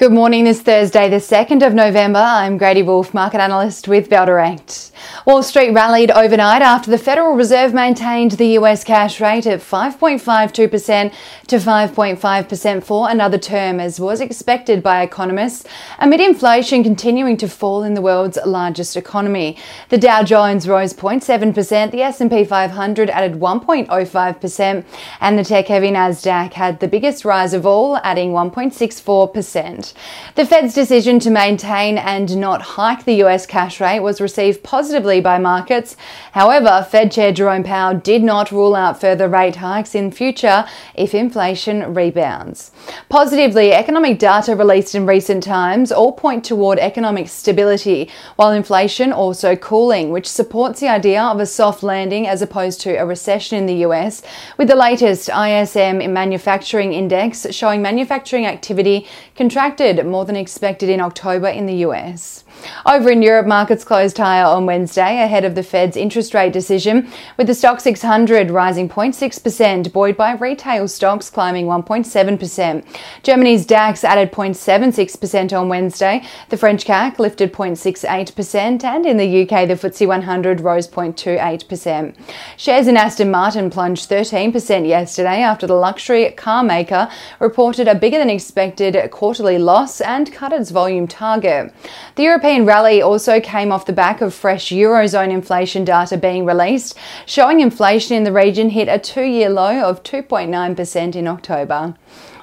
Good morning this Thursday, the 2nd of November. I'm Grady Wolfe, market analyst with Bell Direct. Wall Street rallied overnight after the Federal Reserve maintained the US cash rate at 5.52% to 5.5% for another term, as was expected by economists, amid inflation continuing to fall in the world's largest economy. The Dow Jones rose 0.7%, the S&P 500 added 1.05%, and the tech-heavy Nasdaq had the biggest rise of all, adding 1.64%. The Fed's decision to maintain and not hike the US cash rate was received positively by markets. However, Fed Chair Jerome Powell did not rule out further rate hikes in future if inflation rebounds. Positively, economic data released in recent times all point toward economic stability, while inflation also cooling, which supports the idea of a soft landing as opposed to a recession in the US, with the latest ISM manufacturing index showing manufacturing activity contracted more than expected in October in the US. Over in Europe, markets closed higher on Wednesday ahead of the Fed's interest rate decision, with the Stoxx 600 rising 0.6%, buoyed by retail stocks climbing 1.7%. Germany's DAX added 0.76% on Wednesday. The French CAC lifted 0.68%, and in the UK, the FTSE 100 rose 0.28%. Shares in Aston Martin plunged 13% yesterday after the luxury car maker reported a bigger than expected quarterly loss and cut its volume target. The European rally also came off the back of fresh Eurozone inflation data being released, showing inflation in the region hit a two year low of 2.9% in October.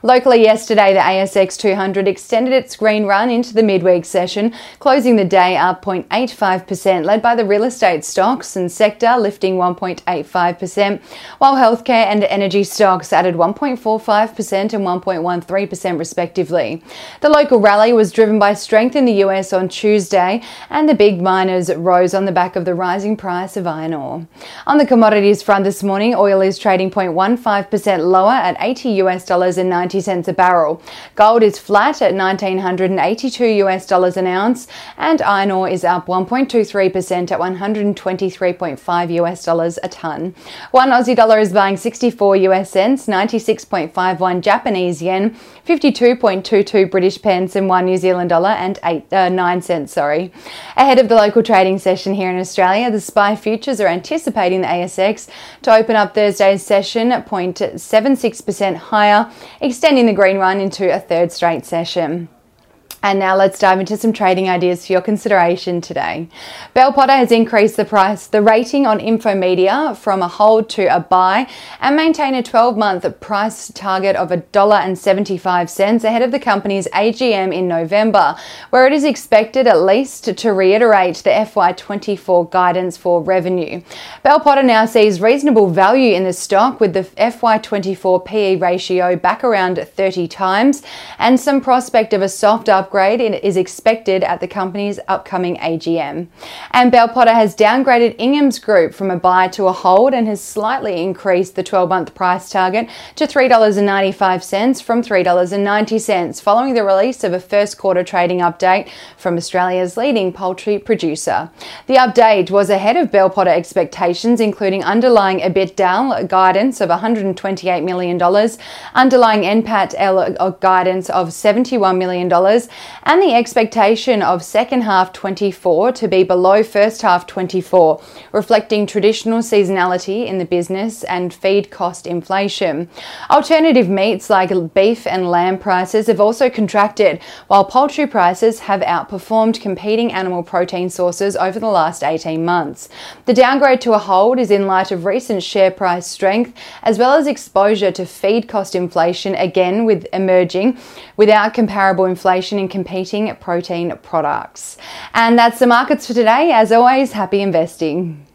Locally yesterday, the ASX 200 extended its green run into the midweek session, closing the day up 0.85%, led by the real estate stocks and sector lifting 1.85%, while healthcare and energy stocks added 1.45% and 1.13% respectively. The local rally was driven by strength in the US on Tuesday, and the big miners rose on the back of the rising price of iron ore. On the commodities front this morning, oil is trading 0.15% lower at 80 US dollars and 90 90 cents a barrel. Gold is flat at 1982 US dollars an ounce and iron ore is up 1.23% at 123.5 US dollars a ton. 1 Aussie dollar is buying 64 US cents, 96.51 Japanese yen, 52.22 British pence and 1 New Zealand dollar and 8 uh, 9 cents, sorry. Ahead of the local trading session here in Australia, the SPI futures are anticipating the ASX to open up Thursday's session at 0.76% higher, extending the green run into a third straight session. And now let's dive into some trading ideas for your consideration today. Bell Potter has increased the price, the rating on Infomedia from a hold to a buy and maintain a 12 month price target of $1.75 ahead of the company's AGM in November, where it is expected at least to reiterate the FY24 guidance for revenue. Bell Potter now sees reasonable value in the stock with the FY24 PE ratio back around 30 times and some prospect of a soft up upgrade is expected at the company's upcoming AGM. And Bell Potter has downgraded Ingham's Group from a buy to a hold and has slightly increased the 12 month price target to $3.95 from $3.90 following the release of a first quarter trading update from Australia's leading poultry producer. The update was ahead of Bell Potter expectations, including underlying EBITDA guidance of $128 million, underlying NPAT guidance of $71 million, and the expectation of second half 24 to be below first half 24, reflecting traditional seasonality in the business and feed cost inflation. Alternative meats like beef and lamb prices have also contracted, while poultry prices have outperformed competing animal protein sources over the last 18 months. The downgrade to a hold is in light of recent share price strength as well as exposure to feed cost inflation again with emerging without comparable inflation in competing protein products. And that's the markets for today. As always, happy investing.